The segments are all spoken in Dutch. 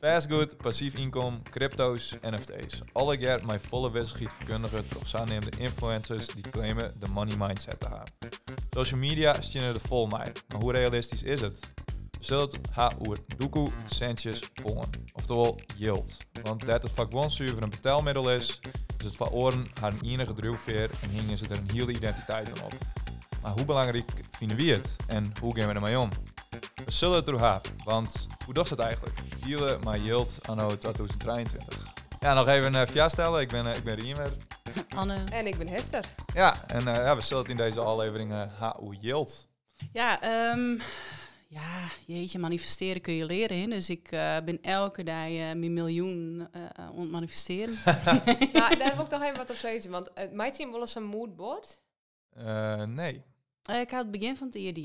Fastgoed, passief inkomen, crypto's, NFT's. Alle jaar mijn volle verkundigen door zogenaamde influencers die claimen de money mindset te hebben. Social media stien er vol mee, maar hoe realistisch is het? Het gaan over doekoe, centjes, pongen. Oftewel yield. Want dat het zuiver een betaalmiddel is, is het van oren haar enige drijfveer en hingen ze er een hele identiteit aan op. Maar hoe belangrijk vinden we het en hoe gaan we ermee om? We zullen het erover hebben, want hoe doet het eigenlijk? Hielen maar yield anno 2023. Ja, nog even een uh, stellen. Ik ben, uh, ik ben Riemer. Anne. En ik ben Hester. Ja, en uh, ja, we zullen het in deze aflevering uh, hoe yield. Ja, um, ja, jeetje, manifesteren kun je leren. Hè? Dus ik uh, ben elke dag uh, mijn miljoen uh, aan het manifesteren. nou, daar heb ik toch even wat op. Want uh, mij team wel eens een moodboard? nee. ik had het begin van het eerder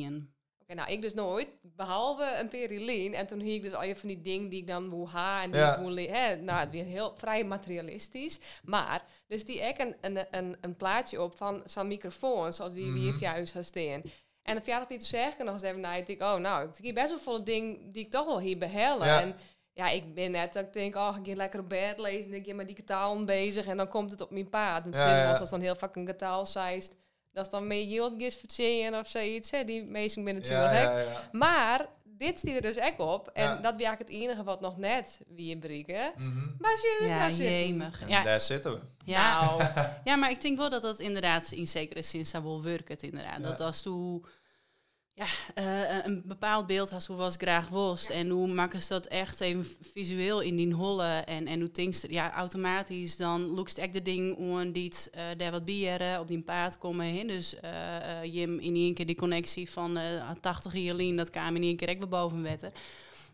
Oké, nou, ik dus nooit. Behalve een perilien. En toen hier ik dus al je van die dingen die ik dan wil ha en die ja. hè, Nou, weer heel vrij materialistisch. Maar, dus die ik een, een, een, een plaatje op van zo'n microfoon, zoals die mm -hmm. hier juist gaan staan. En dan verjaardag niet te zeggen, nog eens even na, ik denk, oh nou, ik heb best wel volle dingen die ik toch wel hier behellen. Ja. En ja, ik ben net dat ik denk, oh, ik ga lekker op bed lezen, ik ben met die taal bezig en dan komt het op mijn paard. En ja, ja. als dan heel fucking taal zijst, dat is dan meer yield gis verzinnen of zoiets, hè. Die meestal ben natuurlijk ja, ja, Maar dit stiet er dus echt op. En dat is eigenlijk het enige wat nog net wie breken. Mm -hmm. Maar serieus, ja, daar zitten Ja. Daar zitten we. Ja. Nou. ja, maar ik denk wel dat dat inderdaad in zekere zin zou wel werken. Inderdaad. Dat als toe ja, uh, een bepaald beeld als hoe was graag worst. En hoe maken ze dat echt even visueel in die holle. En, en hoe denkst ja, automatisch dan lookst echt de ding om die uh, daar wat bieren op die paard komen heen. Dus uh, Jim in één keer die connectie van uh, 80 Jolien, dat kwam in één keer echt weer boven wetten.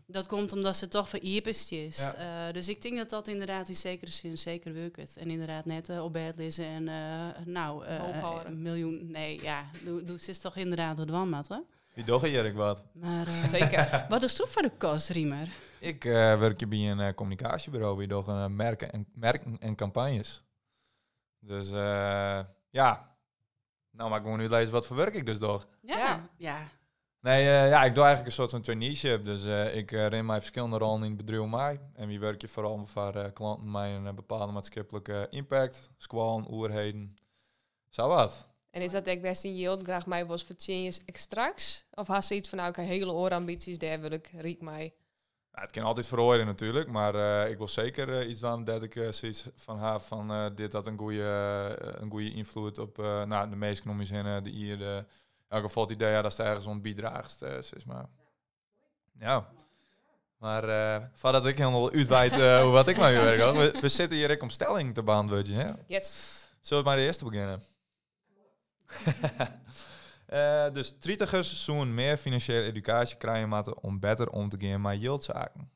Dat komt omdat ze toch verierpest is. Ja. Dus ik denk dat dat inderdaad in zekere zin zeker werkt. En inderdaad net op bed lezen en nou, een miljoen. Nee, ja, doe, doe is toch inderdaad wat wanmat, hè? Die doch Erik wat. Maar, Zeker. wat is toch voor de kost, Riemer? Ik werk bij een communicatiebureau. Die toch merken, en, merken en campagnes. Dus ja, nou maar ik moet nu lezen wat voor werk ik dus toch. Ja, ja. Nee, uh, ja, ik doe eigenlijk een soort van traineeship. Dus uh, ik uh, ren mijn verschillende rollen in het bedrijf mij. En wie werk je vooral voor klanten met een bepaalde maatschappelijke impact. Squallen, oerheden, zo wat. En is dat ik best in yield graag mij was voor straks? Of had ze iets van, nou, ik heb hele oorambities, daar wil ik riek mij? Ja, het kan altijd verhoren natuurlijk, maar ik wil zeker iets doen dat ik zoiets van ha van dit had een goede, een goede invloed op nou, de meest economische zinnen, de hier, de elk geval het idee ja, dat ergens om bijdraagt, uh, zeg maar. Ja. Maar uh, voordat ik helemaal uitweid uh, hoe wat ik maar werk we, we zitten hier om stelling te beantwoorden. Hè? Yes. Zullen we maar de eerste beginnen? Uh, dus trietigers zo'n meer financiële educatie krijgen moeten om beter om te gaan met yieldzaken.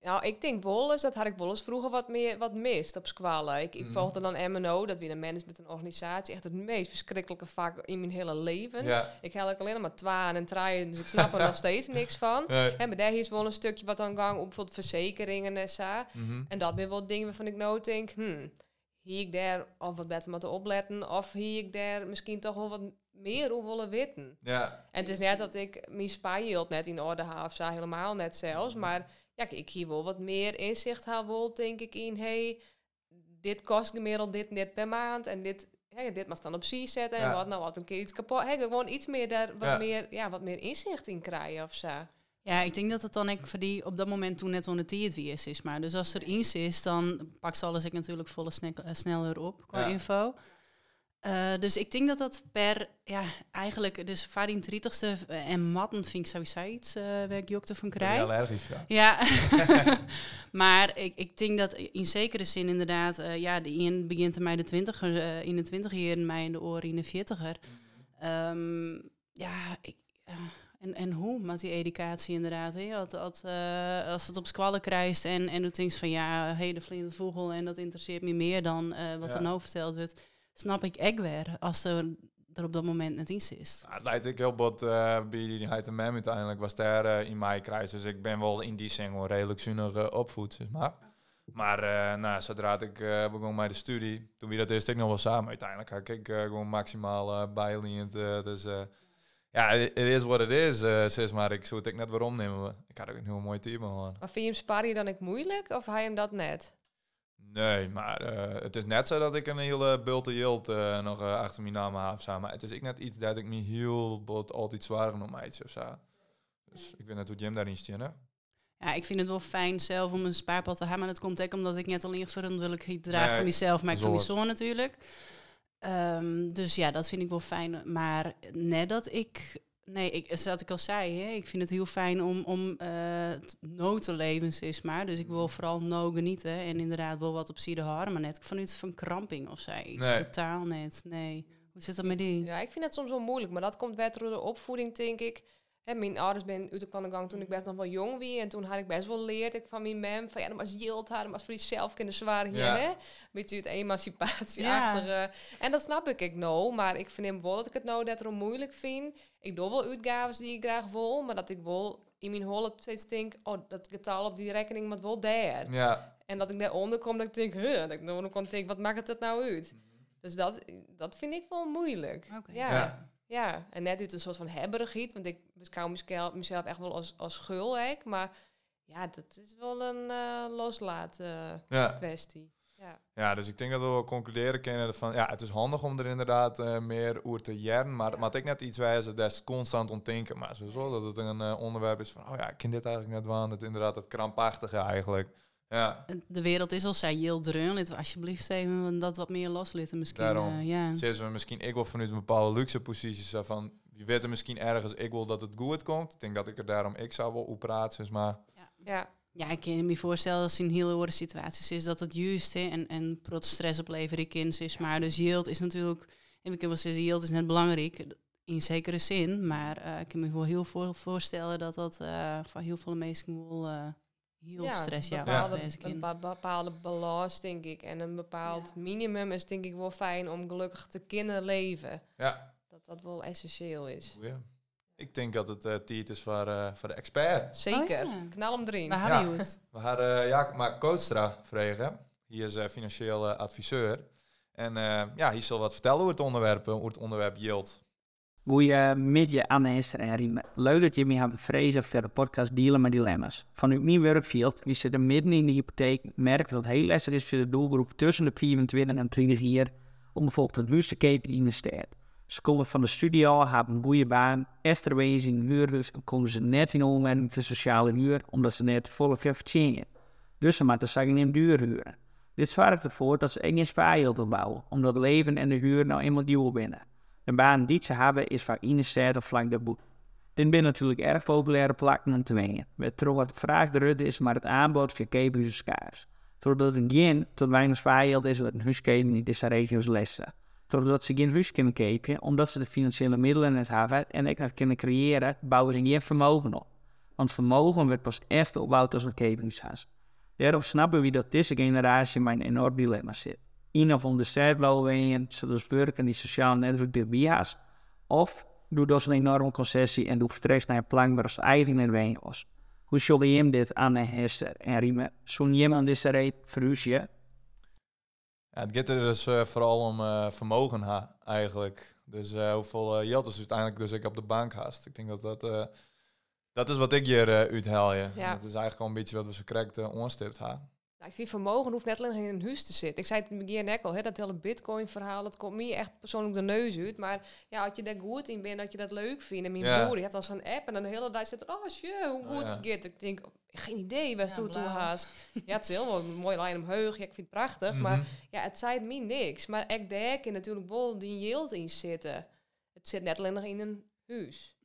Nou, ik denk eens, dat had ik vroeger wat meer wat mist op squallen. Ik, ik Mhm. volgde dan MNO, dat weer een management een organisatie. Echt het meest verschrikkelijke vak in mijn hele leven. Ja. Ik heb alleen maar twaan en traaien, dus ik snap er nog steeds niks van. Nee. En maar daar is wel een stukje wat aan gang op bijvoorbeeld verzekeringen en zo. Mhm. En dat zijn wel dingen waarvan ik nou denk, hmm, hier ik daar of wat beter moeten opletten, of hier ik daar misschien toch wel wat meer over willen weten. Ja. En het is net dat ik mijn spaargeld net in orde heb, of zo helemaal net zelfs, maar ja, ik hier wel wat meer inzicht heb, wel, denk ik, in hey, dit kost gemiddeld dit net per maand en dit, hey, dit mag dan op zee zetten en Ja. wat nou wat een keer iets kapot. Hey, gewoon iets meer daar, wat Ja. meer, ja, wat meer inzicht in krijgen of zo. Ja, ik denk dat het dan ik voor die op dat moment toen net onder het is, is. Maar dus als er iets is, dan pakt ze alles ik natuurlijk volle sne eh, sneller op qua Ja. info. Eh, dus ik denk dat dat per, ja, eigenlijk, dus Varin 30ste en matten vind ik sowieso iets uh, waar ik jokte van je krijg. allergisch, ja. Ja, maar ik, ik denk dat in zekere zin inderdaad, eh, ja, de een begint er mij de twintiger, eh, in de twintiger en mij in de oren in de veertiger. Ehm, ja, ik, eh, en, en hoe met die educatie inderdaad. Hè? Als, als, eh, als het op squallen krijgt en, en doet things van ja, hele vliegende vogel en dat interesseert me meer dan eh, wat Ja. er nou verteld wordt, snap ik echt weer als er, er op dat moment net iets is. Nou, het lijkt ik heel bot uh, bij die Heid Mem uiteindelijk was daar eh, in mij krijg. Dus ik ben wel in die zin wel redelijk zuinig uh, opvoed, zeg maar. Maar eh, nou, zodra ik uh, begon met de studie, toen wie dat is, ik nog wel samen uiteindelijk. Had ik uh, gewoon maximaal uh, bijliend. Uh, dus uh, Ja, het is wat het is, uh, maar ik zou het net waarom nemen. Ik had ook een heel mooi team gewoon. Maar vind je hem sparen dan ik moeilijk of hij hem dat net? Nee, maar uh, het is net zo dat ik een hele bulte jilt uh, nog uh, achter mijn naam heb. Maar het is ik net iets dat ik me heel bot altijd zwaar om iets of zo. Dus ik weet net hoe Jim daarin stien, Ja, ik vind het wel fijn zelf om een spaarpad te hebben. Maar dat komt ook omdat ik net alleen verantwoordelijkheid draag nee, van mezelf, maar ik van mijn zoon natuurlijk. Um, dus ja, dat vind ik wel fijn. Maar net dat ik Nee, ik, zoals ik al zei, hè, ik vind het heel fijn om, om uh, no te leven, zeg maar. Dus ik wil mm. vooral no genieten en inderdaad wel wat op de houden, maar net vanuit van kramping of zo. Nee. Totaal net, nee. Hoe zit dat met die? Ja, ik vind het soms wel moeilijk, maar dat komt weer door de opvoeding, denk ik. Hè, mijn ouders ben uit de gang toen ik best nog wel jong was. En toen had ik best wel leerd ik van mijn mem. Van ja, dan was yield haar, dan was voor jezelf kunnen zwaar hier. Ja. Hè? Beetje het emancipatie Ja. En dat snap ik ik nou. Maar ik vind hem wel dat ik het nou net erom moeilijk vind. Ik doe wel uitgaven die ik graag wil. Maar dat ik wel in mijn hol steeds denk... Oh, dat getal op die rekening moet wel daar. Ja. En dat ik daaronder kom dat ik denk... Huh, dat ik dan kon denk, wat maakt het nou uit? Mhm. Dus dat, dat vind ik wel moeilijk. Okay. ja. Ja, en net uit een soort van hebberigheid, want ik beschouw mezelf echt wel als, als gul, maar ja, dat is wel een uh, loslaten kwestie. Ja. ja, dus ik denk dat we wel concluderen kunnen van ja, het is handig om er inderdaad uh, meer over te jaren, maar ja. maar ik net iets wijzen, dat is constant ontdenken, maar sowieso dat het een uh, onderwerp is van oh ja, ik ken dit eigenlijk net waan, het inderdaad het krampachtige eigenlijk. Ja. De wereld is al zei heel dreun. Laten we alsjeblieft even dat wat meer loslitten misschien. Daarom. Uh, ja. we misschien, ik wil vanuit een bepaalde luxe positie van, wie weet er misschien ergens, ik wil dat het goed komt. Ik denk dat ik er daarom, ik zou wel op praten, maar... Ja. ja. Ja, ik kan me voorstellen dat in heel andere situaties is dat het juist hè, en, en prot stress opleveren kind is. Maar dus yield is natuurlijk, en ik kan wel zeggen, yield is net belangrijk in zekere zin. Maar uh, ik kan me wel heel voor, voorstellen dat dat uh, van heel veel mensen wel heel ja, stress ja, bepaalde, een bepaalde balans, denk ik. En een bepaald minimum is denk ik wel fijn om gelukkig te kunnen leven. Ja. Dat dat wel essentieel is. ja. Ik denk dat het uh, tijd is voor, uh, voor de expert. Zeker. Oh, Knal hem erin. We hebben ja. het. We uh, ja, Koostra vragen. Hier is uh, financieel adviseur. En ja, hij zal wat vertellen over het onderwerp, hoe het onderwerp yield. Goedemiddag en Riemen. Leuk dat jullie hebben vrezen voor de podcast Dealen met Dilemma's. Vanuit mijn werkfield, we zitten midden in de hypotheek, merk dat het heel lastig is voor de doelgroep tussen de 24 en 30 jaar om bijvoorbeeld een huis te kopen in de stad. Ze komen van de studio, hebben een goede baan, Esther wezen in huurders en komen ze net in omwerking voor sociale huur, omdat ze net volle verdienen. Dus ze moeten zeggen in duur huren. Dit zorgt ervoor dat ze geen spaargeld opbouwen, omdat leven en de huur nou eenmaal duur binnen. De baan die ze hebben is vaak in de stad of vlak. Dit zijn natuurlijk erg populaire plakken en terwijl. Met trouw wat de vraag de is, maar het aanbod voor keepers is schaars. Zodat er geen tot weinig spaargeld is wat een huiskepen in deze regio's lessen. Zodat ze geen huis kunnen kopen, omdat ze de financiële middelen net hebben en ik kunnen creëren, bouwen ze geen vermogen op. Want vermogen wordt pas echt opgebouwd als een kepingshuis. Daarom snappen we dat deze generatie mijn enorm dilemma zit een of de zijbouwingen, zoals werken die sociaal netwerk erbij Of doe dus een enorme concessie en doe vertrekt naar een plan waar als eigen in was. Hoe zullen je dit aan de Hester en Riemen? Zo'n iemand deze reed verhuisje? Ja, het gaat er dus uh, vooral om uh, vermogen ha, eigenlijk. Dus uh, hoeveel uh, is uiteindelijk dus ik op de bank haast. Ik denk dat dat, dat is wat ik hier uithaal. Ja. Dat is eigenlijk al een beetje wat we zo correct onstipt ha. Nou, ik vind vermogen hoeft net alleen in een huis te zitten. Ik zei het in het begin net al, hè, dat hele bitcoin-verhaal, dat komt me echt persoonlijk de neus uit. Maar ja, als je daar goed in bent, dat je dat leuk vindt. En mijn ja. broer, die had dan zo'n app en dan de hele dag zit er, oh shit, hoe goed oh, het gaat. Ik denk, geen idee, waar ja, toe toe haast. ja, het is heel een mooi lijn omheug, ja, ik vind het prachtig. Maar mhm. ja, het zei me niks. Maar ik denk in natuurlijk wel die yield in zitten. Het zit net alleen nog in een huis.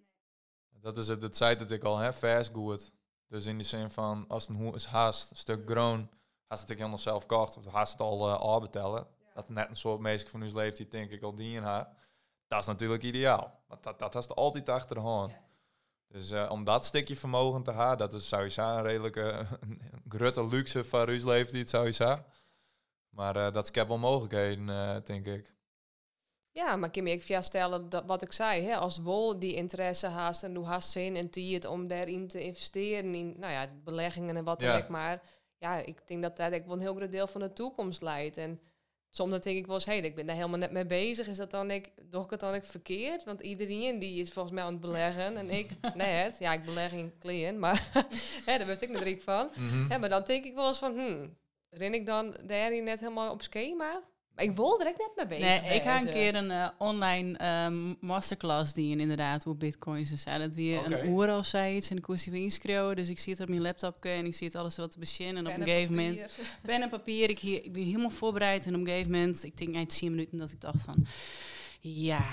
Dat is het, het zei dat ik al, hè, fast good. Dus in de zin van, als een huis haast, een stuk groen als het ik helemaal zelf kocht, of haast het al uh, al betellen. Dat net een soort meisje van uw leeftijd denk ik al die in haar. Dat is natuurlijk ideaal. Want dat, dat is altijd achter de hand. Dus uh, om dat stukje vermogen te hebben, dat is sowieso een redelijke grote luxe voor uw leeftijd sowieso. Maar uh, dat is wel mogelijkheden, denk ik. Ja, maar ik me ook stellen dat wat ik zei, hè, als wol die interesse haast en doe haast zin en het om daarin te investeren in nou ja, beleggingen en wat dan ook maar ja, ik denk dat dat ik wel een heel groot deel van de toekomst leidt. En soms denk ik wel eens, hey, ik ben daar helemaal net mee bezig. Is dat dan ik, doe ik het dan ik verkeerd? Want iedereen die is volgens mij aan het beleggen en ik net. Ja, ik beleg in kleren, maar hè, daar wist ik natuurlijk van. Ja, maar dan denk ik wel eens van, hmm, ren ik dan daar net helemaal op schema? Maar ik wil er echt net mee bezig Nee, ik ga een keer een eh, online ehm, masterclass die inderdaad hoe bitcoins en zo. Dat weer een uur of zoiets en de koers die we inschreeuwen. Dus ik zie het op mijn laptop en ik zie het alles wat te beginnen. En op een en gegeven moment pen en papier. Ik, hier, ik ben helemaal voorbereid. En op een gegeven moment, ik denk eind 10 minuten, dat ik dacht van... Ja,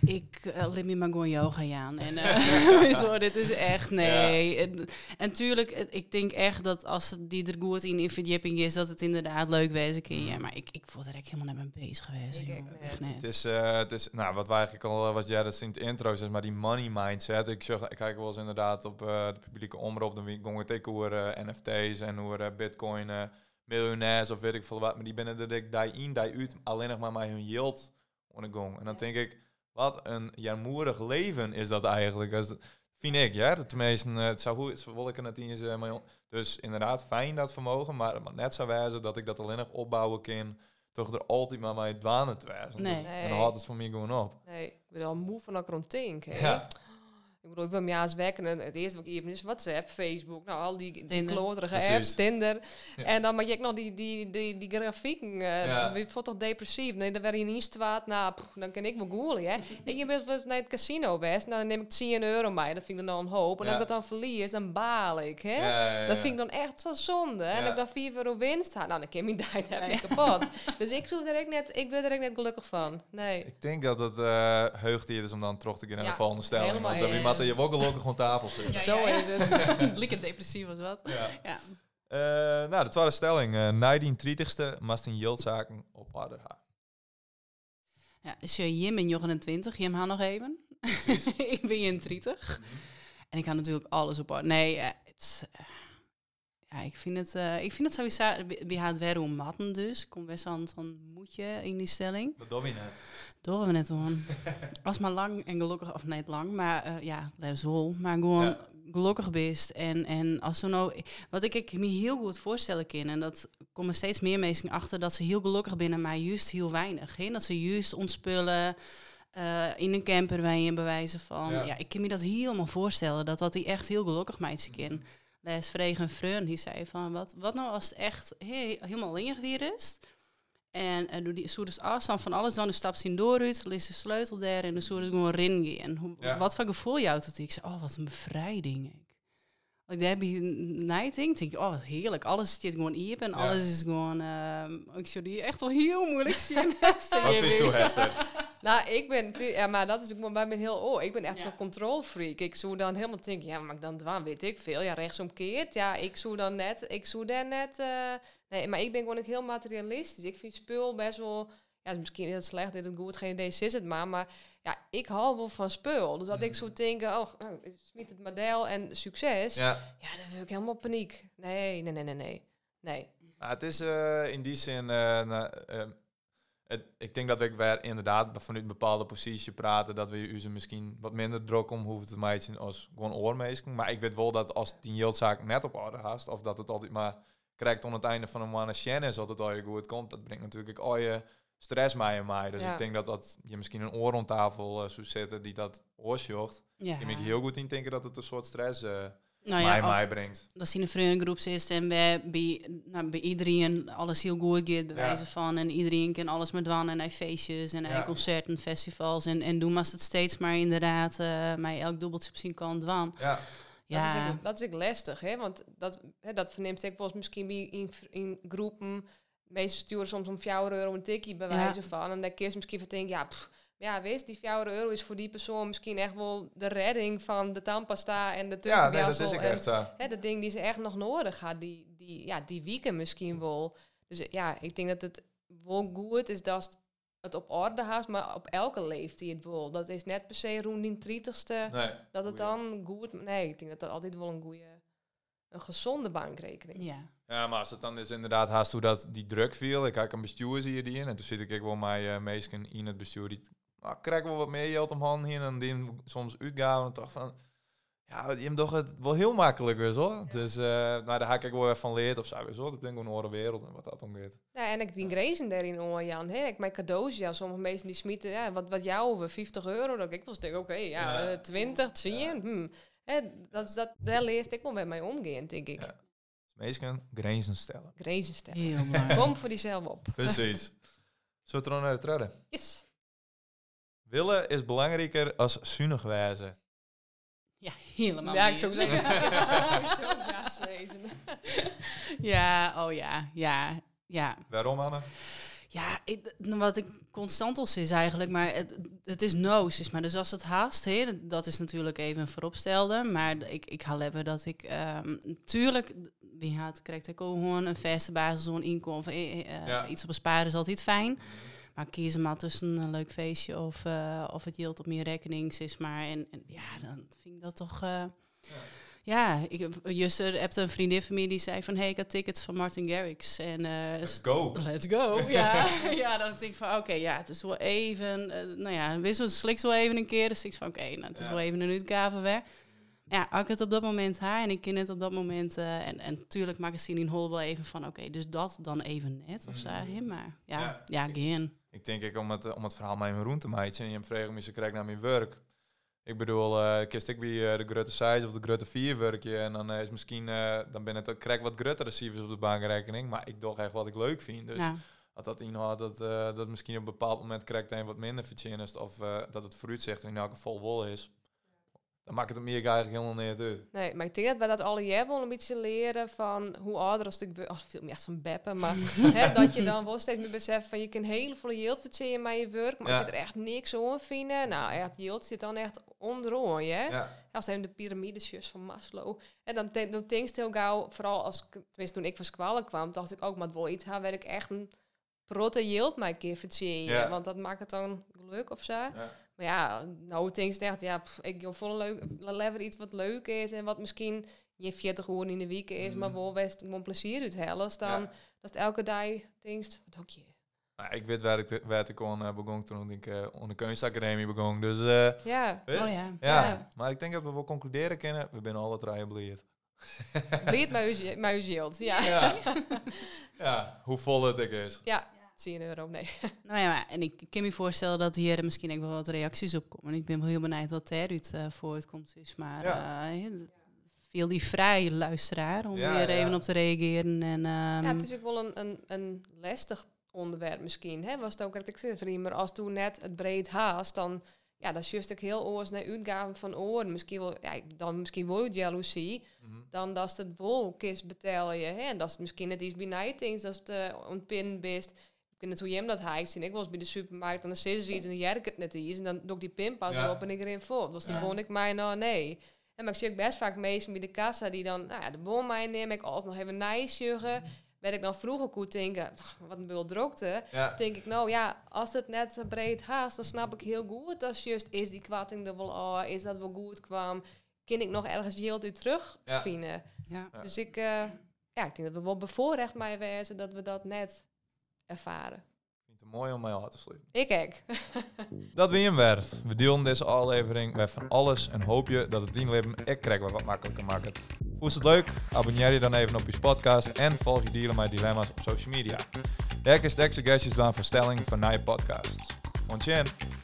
ik uh, laat me maar gewoon yoga aan. En eh, zo, dit is echt, nee. En, en tuurlijk, ik denk echt dat als het die er goed in in verdieping is, dat het inderdaad leuk wezen kan. Ja, maar ik, ik word er echt helemaal net mee bezig geweest. Ik. Echt net. Het is, eh, het is, nou, wat wij eigenlijk al, wat jij dat in het intro zegt, maar die money mindset. Ik, zeg, ik kijk wel eens inderdaad op eh, de publieke omroep, dan ging het ik eh, NFT's en hoe eh, bitcoin eh, miljonairs of weet ik veel wat, maar die binnen de dik die in, die uit, alleen nog maar met hun yield En dan denk ik, wat een jaarmoedig leven is dat eigenlijk. Dat vind ik, ja. Tenminste, eh, het zou goed, ik het niet eens, eh, dus inderdaad, fijn dat vermogen, maar, maar net zo wijzen dat ik dat alleen nog opbouwen kan, toch er altijd maar mij dwanen te wijzen. Nee. Nee. En dan houdt het voor mij gewoon op. Nee, ik ben al moe van dat hè. Ja. Ik bedoel, ik wil me wekken. En het eerste wat ik even is WhatsApp, Facebook, nou al die, die kloterige apps, Tinder. Ja. En dan maak je ook nog die, die, die, die grafieken. eh Ja. Je voelt toch depressief? Nee, dan werd je niet kwaad. Nou, pff, dan kan ik wel googlen, hè. en je bent wel naar het casino best. Nou, dan neem ik 10 euro mee. Dat vind ik dan al een hoop. En Ja. als ik dat dan verlies, dan baal ik, hè. Ja, ja, ja. Dat vind ik dan echt zo zonde. En dat ik dan 4 euro winst had. Nou, dan kan me daar net kapot. dus ik, zoek er echt net, ik ben er echt net gelukkig van. Nee. Ik denk dat het eh heugdier is om dan terug te gaan naar de volgende stelling. helemaal Want dan moet je gelukkig gewoon tafel. Ja, Zo is het. Blikken depressief was wat. Ja. Ja. Eh, nou, de tweede stelling. eh na die 30ste must een yieldzaken op gaan. Ja, dus je Jim in 29, Jim haar nog even. ik ben in 30. En ik ga natuurlijk alles op orde. Nee, het is, eh, ja, ik vind het, eh, ik vind het sowieso, we- we weer om matten dus. Kom best aan zo'n moedje in die stelling. Dat doe je net. Door we net gewoon. Als maar lang en gelukkig, of niet lang, maar eh, ja, wel. Maar gewoon Ja. gelukkig bent. En, en als ze nou, wat ik, ik me heel goed voorstellen kan, en dat komen steeds meer mensen achter, dat ze heel gelukkig binnen, maar juist heel weinig. Hè? Dat ze juist ontspullen. eh, in een camper wij in bewijzen van. Ja. Ja. ik kan me dat helemaal voorstellen, dat dat die echt heel gelukkig meidje kan. Les vreeg een vriend, die zei van, wat, wat nou als het echt he- helemaal weer is? En uh, doe die zo dus afstand van alles dan, dan stapt ze in door uit, ligt de sleutel daar en dan zo dus gewoon. Hoe, Ja. Wat voor gevoel jou dat ik zei, oh wat een bevrijding. Ik. Daar heb je nighting, denk ik, oh wat heerlijk, alles zit gewoon hier en Ja. alles is gewoon, ehm, ik zou die echt wel heel moeilijk zien. Wat is toe, Hester? Nou, ik ben natuurlijk, ja, maar dat is ook bij me heel oh, ik ben echt Ja. zo'n controlfreak. Ik zou dan helemaal denken, ja, maar dan dwaan weet ik veel. Ja, rechtsomkeerd. Ja, ik zou dan net, ik zou daar net, eh, nee, maar ik ben gewoon ook heel materialistisch. Ik vind spul best wel, ja, misschien is het slecht, dit is goed, geen idee, is het maar, maar ja, ik hou wel van spul. Dus dat ik zou denken, oh, nou, smiet het model en succes. Ja. Ja. dan wil ik helemaal paniek. Nee, nee, nee, nee, nee. Nee. Maar het is eh, in die zin... eh, nou, ehm, het, ik denk dat we weer inderdaad vanuit een bepaalde positie praten... dat we u ze misschien wat minder druk om hoeven te maken als gewoon oormeesking. Maar ik weet wel dat als die yieldzaak net op orde haast... of dat het altijd maar krijgt aan het einde van een maand een is... altijd al je goed komt, dat brengt natuurlijk al je stress mee en mij. Dus Ja. ik denk dat, dat je misschien een oor aan tafel eh, zou zetten die dat oorsjocht. Ja. Je moet heel goed in denken dat het een soort stress eh nou mij, ja, of mij brengt. dat in een vriendengroep zit en bij, bij, nou, bij iedereen alles heel goed gaat, bij Ja. wijze van. En iedereen kan alles met dwan en hij feestjes en hij Ja. concerten, festivals. En, en doen maar het steeds maar inderdaad, eh mij elk dubbeltje op zien kan dwan. Ja, Ja, Dat, is ook, dat is ook lastig, hè? Want dat, hè, dat verneemt ik wel misschien bij in, in groepen. Meestal sturen soms om 4 euro een tikkie bij Ja. wijze van. En dan kun je misschien van denken, ja, pff, ja, wist die 4 euro is voor die persoon misschien echt wel de redding van de tandpasta en de ja nee, dat is ik en echt zo. hè, de ding die ze echt nog nodig had, die, die, ja, die wieken misschien wel. Dus eh, ja, ik denk dat het wel goed is dat het op orde haast, maar op elke leeftijd het wil. Dat is net per se rond die 30ste Nee. dat het dan goed... Nee, ik denk dat dat altijd wel een goede... Een gezonde bankrekening. ja. Ja, maar als het dan is inderdaad haast hoe dat die druk viel. Ik kijk een bestuur zie je die in. En toen zit ik ook wel met uh, meesken in het bestuur. Die ah, krijg wel wat meer geld om handen heen. En die soms uitgaven. En dacht van... Ja, je hebt toch het wel heel makkelijk is hoor. Dus uh, maar daar ga ik wel even van leerd of zo. Zo. Dat ben gewoon een andere wereld en wat dat omgeet. Ja, en ik die grezen daarin om Jan. Hè? Ik mijn cadeaus, ja, sommige mensen die smieten, ja, wat, wat jou over 50 euro. Dat ik wel denk, oké, ja, ja, 20, 10. Ja. Hm. Hè, dat is dat, daar leert ik wel met mij omgaan, denk ik. Ja. Meestal grenzen stellen. Grenzen stellen. Heel Kom voor diezelf op. Precies. Zo terug naar de treden. Yes. Willen is belangrijker als zuinig wijzen. Ja, helemaal Ja, ik zou zeggen. ja, oh ja, ja, ja. Waarom, Anne? Ja, ik, wat ik constant al is eigenlijk, maar het, het is noos. Is maar dus als het haast, he, dat is natuurlijk even een vooropstelde. Maar ik, ik ga hebben dat ik um, natuurlijk, wie had, krijgt ik ook gewoon een vaste basis, zo'n inkomen. Uh, ja. Iets op een sparen is altijd fijn. Maar kiezen maar tussen een leuk feestje of, uh, of het yield op meer rekening is maar. En, en, ja, dan vind ik dat toch. Uh, ja. ja, ik just uh, heb een vriendin van mij die zei van... hey, ik had tickets van Martin Garrix. En, let's go. Let's go, ja. ja, dan denk ik van, oké, okay, ja, het is wel even... nou ja, wissel slikt wel even een keer. Dus ik van, oké, okay, nou, het is ja. wel even een uitgave weg. Ja, ik het op dat moment ha en ik ken het op dat moment... en, en natuurlijk maak ik in hol wel even van... oké, okay, dus dat dan even net, of zo. Mm. Maar ja, ja, ja geen. Ik denk ik om het, om het verhaal met mijn roen te maken en je hem vragen me ze krijgt naar mijn werk. Ik bedoel, uh, kist ik bij uh, de grote size of de grote vier werkje en dan uh, is misschien, dan ben het krijg wat grotere receivers op de bankrekening, maar ik doe echt wat ik leuk vind. Dus ja. dat dat inhoudt dat, dat misschien op een bepaald moment krijgt een wat minder verdienst of dat het vooruitzicht in elke vol wol is dan maakt het meer eigenlijk helemaal niet uit. Nee, maar ik denk dat we dat alle wel een beetje leren van hoe ouder als ik... Oh, veel meer van beppen, maar hè, dat je dan wel steeds meer beseft van je kan heel veel yield verdienen met je werk, maar ja. als je er echt niks aan vinden, nou echt yield zit dan echt onderaan, hè? Ja. Als zijn de piramidesjes van Maslow. En dan, dan denk ik heel gauw, vooral als, tenminste toen ik van squalen kwam, dacht ik ook, maar wel iets haar ik echt een protte yield maar een keer verdienen, ja. want dat maakt het dan leuk of zo. Ja. Maar ja, nou denk ik echt, ja, pff, ik wil volle leuk, lever iets wat leuk is en wat misschien je 40 uur in de week is, mm. maar wel best gewoon plezier uit hellen. Dan ja. dat elke dag denkt, wat ook je. Nou, ik weet waar ik, waar ik kon uh, begon toen ik uh, onder kunstacademie begon. Dus uh, ja. Oh, ja. ja. Ja. maar ik denk dat we wel concluderen kunnen, we zijn alle drie bleed. bleed met uw ja. ja. ja, hoe vol het ik is. Ja. 10 euro, nee. Nou ja, en ik kan me voorstellen dat hier misschien ook wel wat reacties op komen. Ik ben wel heel benieuwd wat daaruit uh, voortkomt. Dus maar ja. uh, veel die vrij luisteraar om ja, weer even op te reageren. En, um, ja, het is ook wel een, een, een lastig onderwerp misschien. Hè? Was het ook dat ik zei, maar als toen net het breed haast, dan ja, dat is juist ook heel oors naar uitgaven van oren. Misschien wel, ja, dan misschien wel jaloezie. Mm -hmm. Dan dat het wel kist betel je. Hè? En dat is misschien net iets benijtings, dat het uh, ontpin best ik weet niet hoe je hem dat haakt. En ik was bij de supermarkt en dan ze iets en dan jerk het net iets. En dan doe ik die pinpas ja. erop en ik erin voor. Dus die ja. bon ik mij nou nee. En maar ik zie ook best vaak mensen bij de kassa die dan, nou ja, de bon mij neem ik als nog even nice juggen. Werd ik dan vroeger goed denken, wat een bul drokte. Ja. Denk ik, nou ja, als het net zo breed haast, dan snap ik heel goed. Als juist is die kwatting er wel oh, is dat wel goed kwam. Kan ik nog ergens heel u terug ja. vinden. Ja. Dus ik, uh, ja, ik denk dat we wel bevoorrecht mij wezen dat we dat net ervaren. Ik vind het mooi om mij aan te sluiten. Ik ook. dat wie hem werd. We delen deze aflevering met van alles en hoop je dat het dienleven ik krijg wat makkelijker maakt. Vond het leuk? Abonneer je dan even op je podcast en volg je Dealen met Dilemma's op social media. Daar is de extra dan voor stelling van nieuwe podcasts. Ontjen!